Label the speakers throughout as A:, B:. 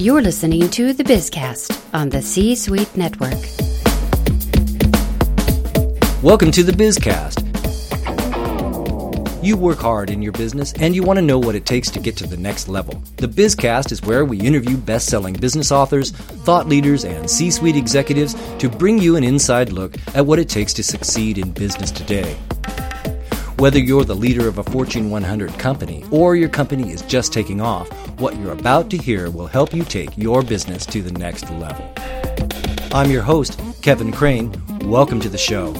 A: You're listening to the Bizcast on the C Suite Network.
B: Welcome to the Bizcast. You work hard in your business and you want to know what it takes to get to the next level. The Bizcast is where we interview best selling business authors, thought leaders, and C suite executives to bring you an inside look at what it takes to succeed in business today. Whether you're the leader of a Fortune 100 company or your company is just taking off, what you're about to hear will help you take your business to the next level. I'm your host, Kevin Crane. Welcome to the show.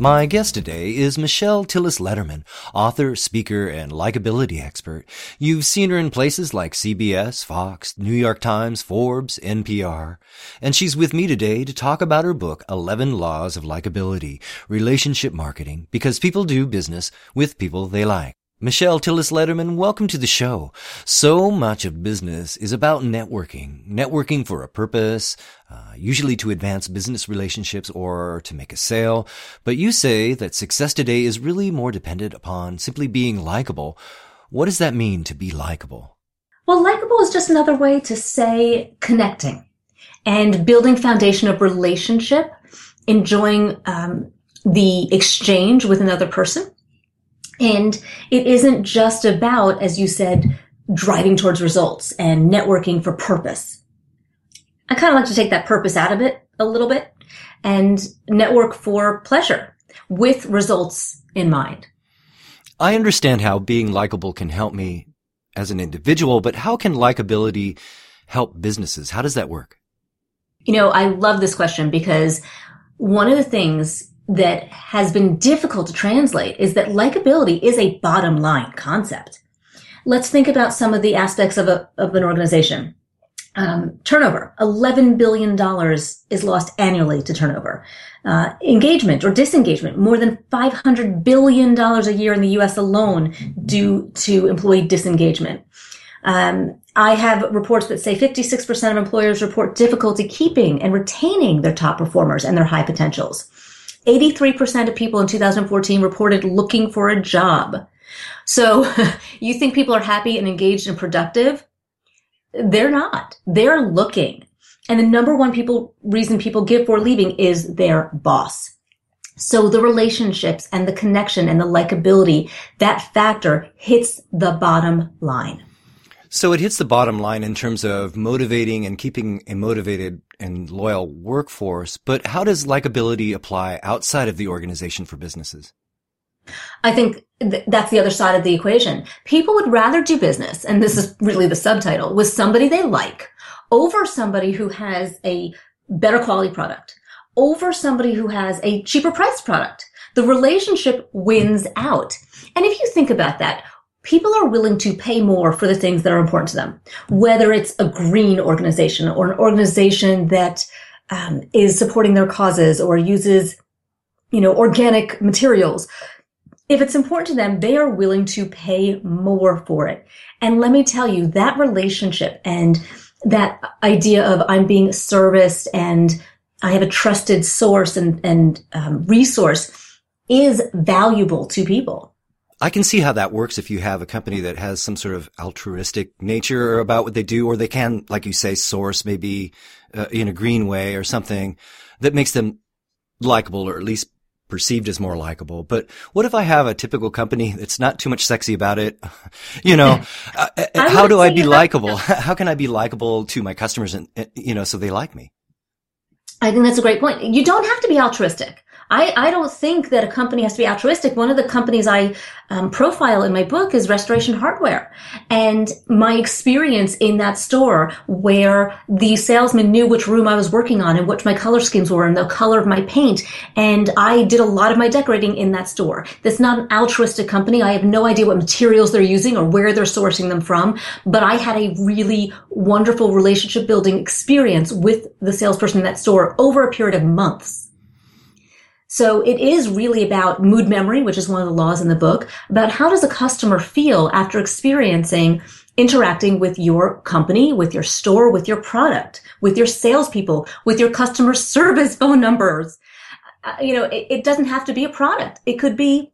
B: My guest today is Michelle Tillis Lederman, author, speaker, and likability expert. You've seen her in places like CBS, Fox, New York Times, Forbes, NPR. And she's with me today to talk about her book, 11 Laws of Likability, Relationship Marketing, because people do business with people they like. Michelle Tillis Lederman, welcome to the show. So much of business is about networking, networking for a purpose, uh, usually to advance business relationships or to make a sale. But you say that success today is really more dependent upon simply being likable. What does that mean to be likable?
C: Well, likable is just another way to say connecting and building foundation of relationship, enjoying um, the exchange with another person and it isn't just about, as you said, driving towards results and networking for purpose. I kind of like to take that purpose out of it a little bit and network for pleasure with results in mind.
B: I understand how being likable can help me as an individual, but how can likability help businesses? How does that work?
C: You know, I love this question because one of the things that has been difficult to translate is that likability is a bottom line concept. Let's think about some of the aspects of, a, of an organization. Um, turnover, $11 billion is lost annually to turnover. Uh, engagement or disengagement, more than $500 billion a year in the US alone due to employee disengagement. Um, I have reports that say 56% of employers report difficulty keeping and retaining their top performers and their high potentials. 83% of people in 2014 reported looking for a job. So you think people are happy and engaged and productive? They're not. They're looking. And the number one people reason people give for leaving is their boss. So the relationships and the connection and the likability, that factor hits the bottom line.
B: So it hits the bottom line in terms of motivating and keeping a motivated and loyal workforce. But how does likability apply outside of the organization for businesses?
C: I think th- that's the other side of the equation. People would rather do business, and this is really the subtitle, with somebody they like over somebody who has a better quality product, over somebody who has a cheaper price product. The relationship wins out. And if you think about that, people are willing to pay more for the things that are important to them, whether it's a green organization or an organization that um, is supporting their causes or uses, you know, organic materials. If it's important to them, they are willing to pay more for it. And let me tell you, that relationship and that idea of I'm being serviced and I have a trusted source and, and um, resource is valuable to people.
B: I can see how that works if you have a company that has some sort of altruistic nature about what they do, or they can, like you say, source maybe uh, in a green way or something that makes them likable or at least perceived as more likable. But what if I have a typical company that's not too much sexy about it? you know, uh, uh how do I be likable? how can I be likable to my customers and, you know, so they like me?
C: I think that's a great point. You don't have to be altruistic. I, I don't think that a company has to be altruistic. One of the companies I um, profile in my book is Restoration Hardware. And my experience in that store where the salesman knew which room I was working on and what my color schemes were and the color of my paint. And I did a lot of my decorating in that store. That's not an altruistic company. I have no idea what materials they're using or where they're sourcing them from, but I had a really wonderful relationship building experience with the salesperson in that store over a period of months. So it is really about mood memory, which is one of the laws in the book, about how does a customer feel after experiencing interacting with your company, with your store, with your product, with your salespeople, with your customer service phone numbers. Uh, you know, it, it doesn't have to be a product. It could be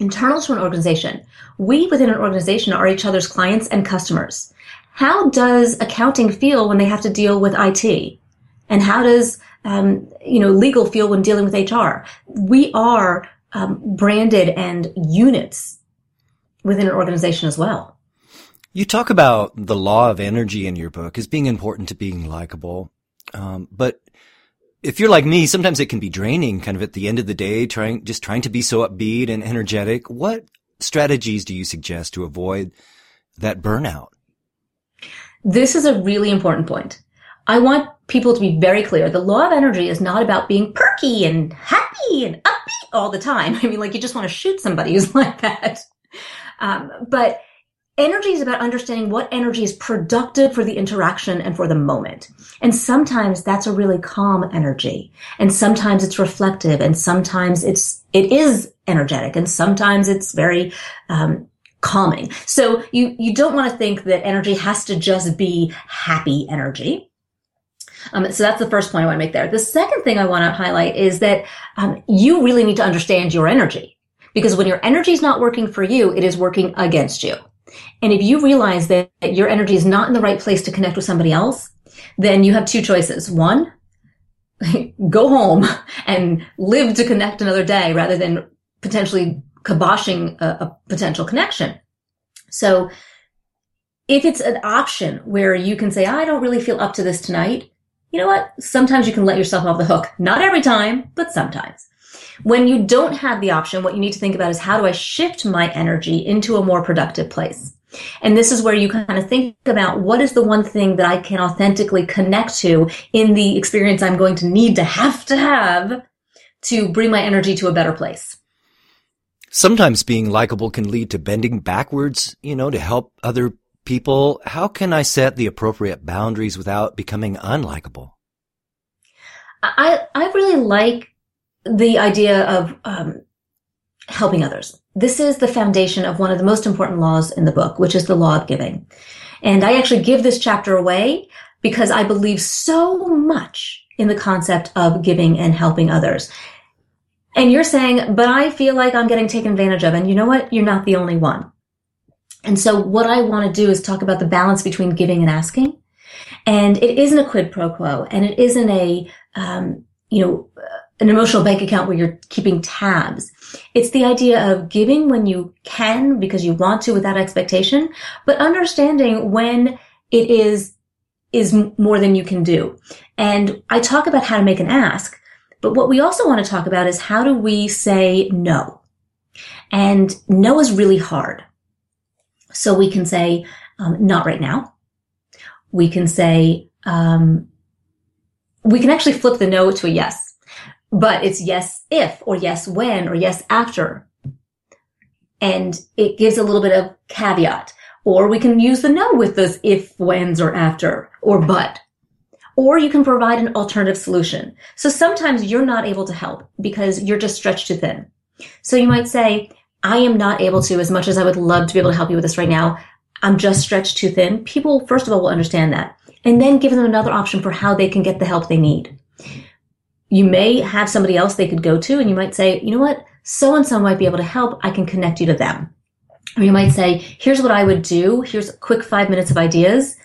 C: internal to an organization. We within an organization are each other's clients and customers. how does accounting feel when they have to deal with IT? And how does, um, you know, legal field when dealing with HR? We are um, branded and units within an organization as well.
B: You talk about the law of energy in your book as being important to being likable. Um, but if you're like me, sometimes it can be draining kind of at the end of the day, trying, just trying to be so upbeat and energetic. What strategies do you suggest to avoid that burnout?
C: This is a really important point. I want people to be very clear. The law of energy is not about being perky and happy and upbeat all the time. I mean, like you just want to shoot somebody who's like that. Um, but energy is about understanding what energy is productive for the interaction and for the moment. And sometimes that's a really calm energy. And sometimes it's reflective and sometimes it's, it is energetic and sometimes it's very, um, calming. So you, you don't want to think that energy has to just be happy energy. Um, so that's the first point I want to make there. The second thing I want to highlight is that um, you really need to understand your energy because when your energy is not working for you, it is working against you. And if you realize that your energy is not in the right place to connect with somebody else, then you have two choices. One, go home and live to connect another day rather than potentially kiboshing a, a potential connection. So if it's an option where you can say, I don't really feel up to this tonight, you know what? Sometimes you can let yourself off the hook. Not every time, but sometimes. When you don't have the option, what you need to think about is how do I shift my energy into a more productive place? And this is where you kind of think about what is the one thing that I can authentically connect to in the experience I'm going to need to have to have to bring my energy to a better place.
B: Sometimes being likable can lead to bending backwards, you know, to help other people. How can I set the appropriate boundaries without becoming unlikable?
C: I, I really like the idea of um, helping others. This is the foundation of one of the most important laws in the book, which is the law of giving. And I actually give this chapter away because I believe so much in the concept of giving and helping others. And you're saying, but I feel like I'm getting taken advantage of. And you know what? You're not the only one. And so what I want to do is talk about the balance between giving and asking. And it isn't a quid pro quo and it isn't a, um, you know, an emotional bank account where you're keeping tabs. It's the idea of giving when you can because you want to without expectation, but understanding when it is, is more than you can do. And I talk about how to make an ask, but what we also want to talk about is how do we say no? And no is really hard. So we can say, um, not right now. We can say, um, we can actually flip the no to a yes but it's yes if or yes when or yes after. And it gives a little bit of caveat. Or we can use the no with those if, whens, or after, or but. Or you can provide an alternative solution. So sometimes you're not able to help because you're just stretched too thin. So you might say, I am not able to, as much as I would love to be able to help you with this right now, I'm just stretched too thin. People, first of all, will understand that. And then give them another option for how they can get the help they need you may have somebody else they could go to and you might say, you know what? So and so might be able to help. I can connect you to them. Or you might say, here's what I would do. Here's a quick five minutes of ideas.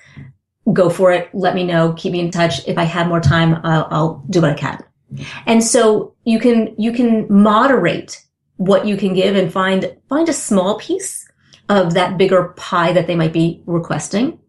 C: Go for it. Let me know. Keep me in touch. If I have more time, I'll, I'll do what I can. And so you can, you can moderate what you can give and find, find a small piece of that bigger pie that they might be requesting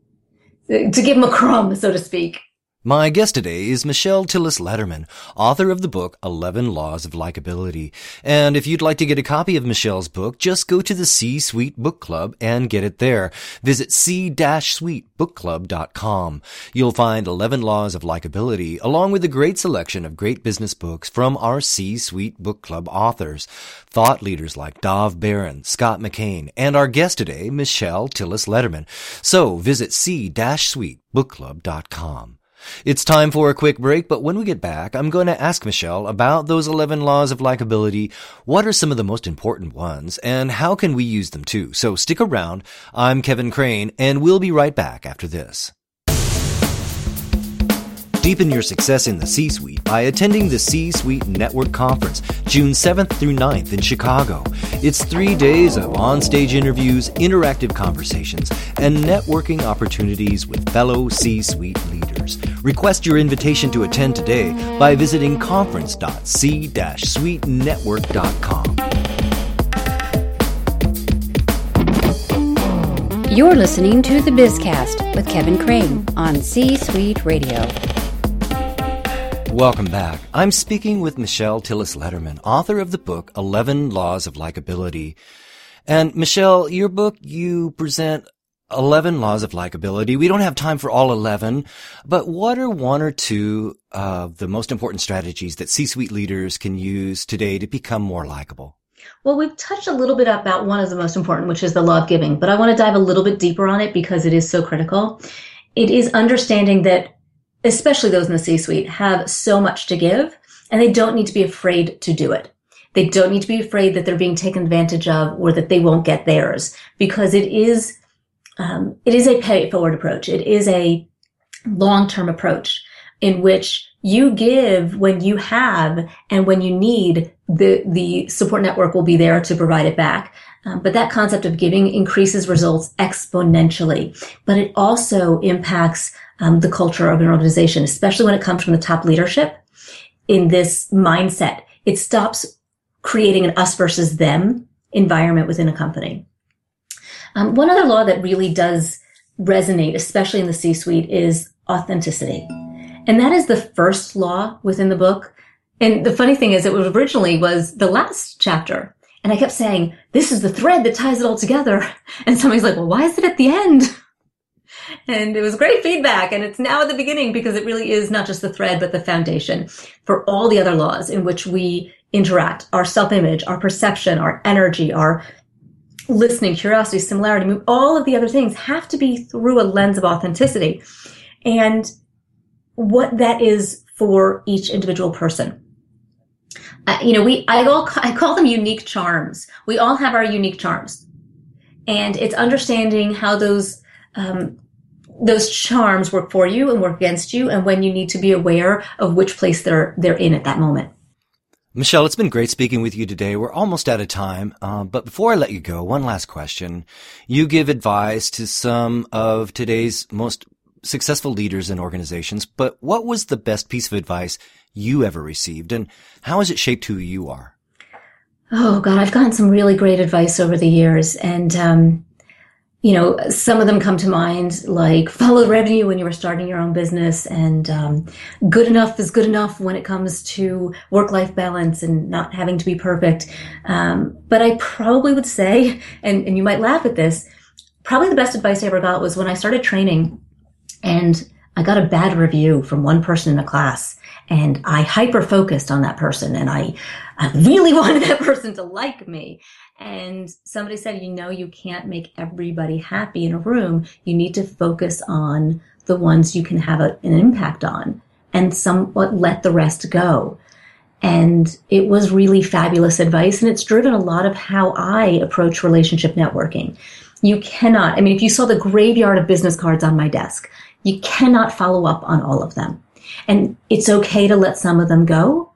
C: to give them a crumb, so to speak.
B: My guest today is Michelle Tillis Lederman, author of the book 11 Laws of Likability. And if you'd like to get a copy of Michelle's book, just go to the C-Suite Book Club and get it there. Visit c-suitebookclub.com. You'll find 11 Laws of Likability, along with a great selection of great business books from our C-Suite Book Club authors. Thought leaders like Dov Baron, Scott McKain, and our guest today, Michelle Tillis Lederman. So visit c-suitebookclub.com. It's time for a quick break, but when we get back, I'm going to ask Michelle about those 11 laws of likability. What are some of the most important ones, and how can we use them too? So stick around. I'm Kevin Crane, and we'll be right back after this. Deepen your success in the C suite by attending the C Suite Network Conference, June 7th through 9th in Chicago. It's three days of onstage interviews, interactive conversations, and networking opportunities with fellow C suite leaders. Request your invitation to attend today by visiting conference.c-suitenetwork.com.
A: You're listening to The Bizcast with Kevin Crane on C Suite Radio.
B: Welcome back. I'm speaking with Michelle Tillis Lederman, author of the book 11 Laws of Likability. And Michelle, your book, you present 11 laws of likability. We don't have time for all 11, but what are one or two of the most important strategies that C-suite leaders can use today to become more likable?
C: Well, we've touched a little bit about one of the most important, which is the law of giving, but I want to dive a little bit deeper on it because it is so critical. It is understanding that especially those in the C-suite, have so much to give and they don't need to be afraid to do it. They don't need to be afraid that they're being taken advantage of or that they won't get theirs because it is, um, it is a pay it forward approach. It is a long-term approach in which you give when you have and when you need the, the support network will be there to provide it back. Um, but that concept of giving increases results exponentially, but it also impacts um, the culture of an organization, especially when it comes from the top leadership in this mindset. It stops creating an us versus them environment within a company. Um, one other law that really does resonate, especially in the C-suite, is authenticity. And that is the first law within the book. And the funny thing is, it was originally was the last chapter. And I kept saying, this is the thread that ties it all together. And somebody's like, well, why is it at the end? And it was great feedback. And it's now at the beginning because it really is not just the thread, but the foundation for all the other laws in which we interact, our self-image, our perception, our energy, our listening, curiosity, similarity, move, all of the other things have to be through a lens of authenticity. And what that is for each individual person. Uh, you know, we, I, all, I call them unique charms. We all have our unique charms. And it's understanding how those um, those charms work for you and work against you and when you need to be aware of which place they're they're in at that moment
B: Michelle, it's been great speaking with you today. We're almost out of time, uh, but before I let you go, one last question. You give advice to some of today's most successful leaders and organizations, but what was the best piece of advice you ever received, and how has it shaped who you are?
C: Oh God, I've gotten some really great advice over the years, and um, you know, some of them come to mind, like follow revenue when you were starting your own business, and um, good enough is good enough when it comes to work-life balance and not having to be perfect. Um, but I probably would say, and, and you might laugh at this, probably the best advice I ever got was when I started training, and I got a bad review from one person in a class, and I hyper focused on that person, and I, I really wanted that person to like me. And somebody said, you know, you can't make everybody happy in a room. You need to focus on the ones you can have a, an impact on and somewhat let the rest go. And it was really fabulous advice. And it's driven a lot of how I approach relationship networking. You cannot, I mean, if you saw the graveyard of business cards on my desk, you cannot follow up on all of them. And it's okay to let some of them go.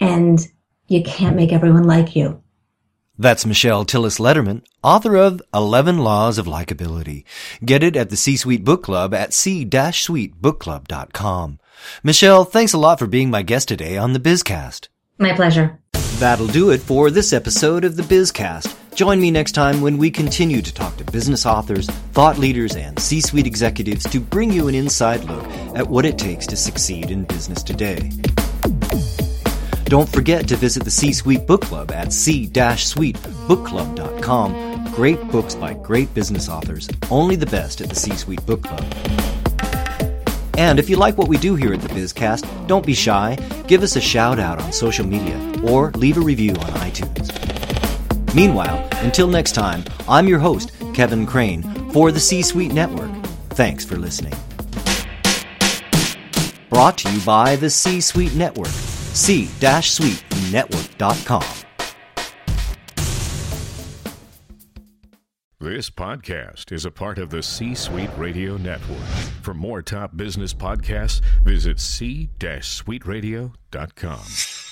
C: And you can't make everyone like you.
B: That's Michelle Tillis Lederman, author of 11 Laws of Likability. Get it at the C-Suite Book Club at c-suitebookclub.com. Michelle, thanks a lot for being my guest today on the Bizcast.
C: My pleasure.
B: That'll do it for this episode of the Bizcast. Join me next time when we continue to talk to business authors, thought leaders, and C-suite executives to bring you an inside look at what it takes to succeed in business today. Don't forget to visit the C-Suite Book Club at c-suitebookclub.com. Great books by great business authors. Only the best at the C-Suite Book Club. And if you like what we do here at the Bizcast, don't be shy. Give us a shout out on social media or leave a review on iTunes. Meanwhile, until next time, I'm your host, Kevin Crane, for the C Suite Network. Thanks for listening. Brought to you by the C Suite Network c-suitenetwork.com.
D: This podcast is a part of the C Suite Radio Network. For more top business podcasts, visit c-suiteradio.com.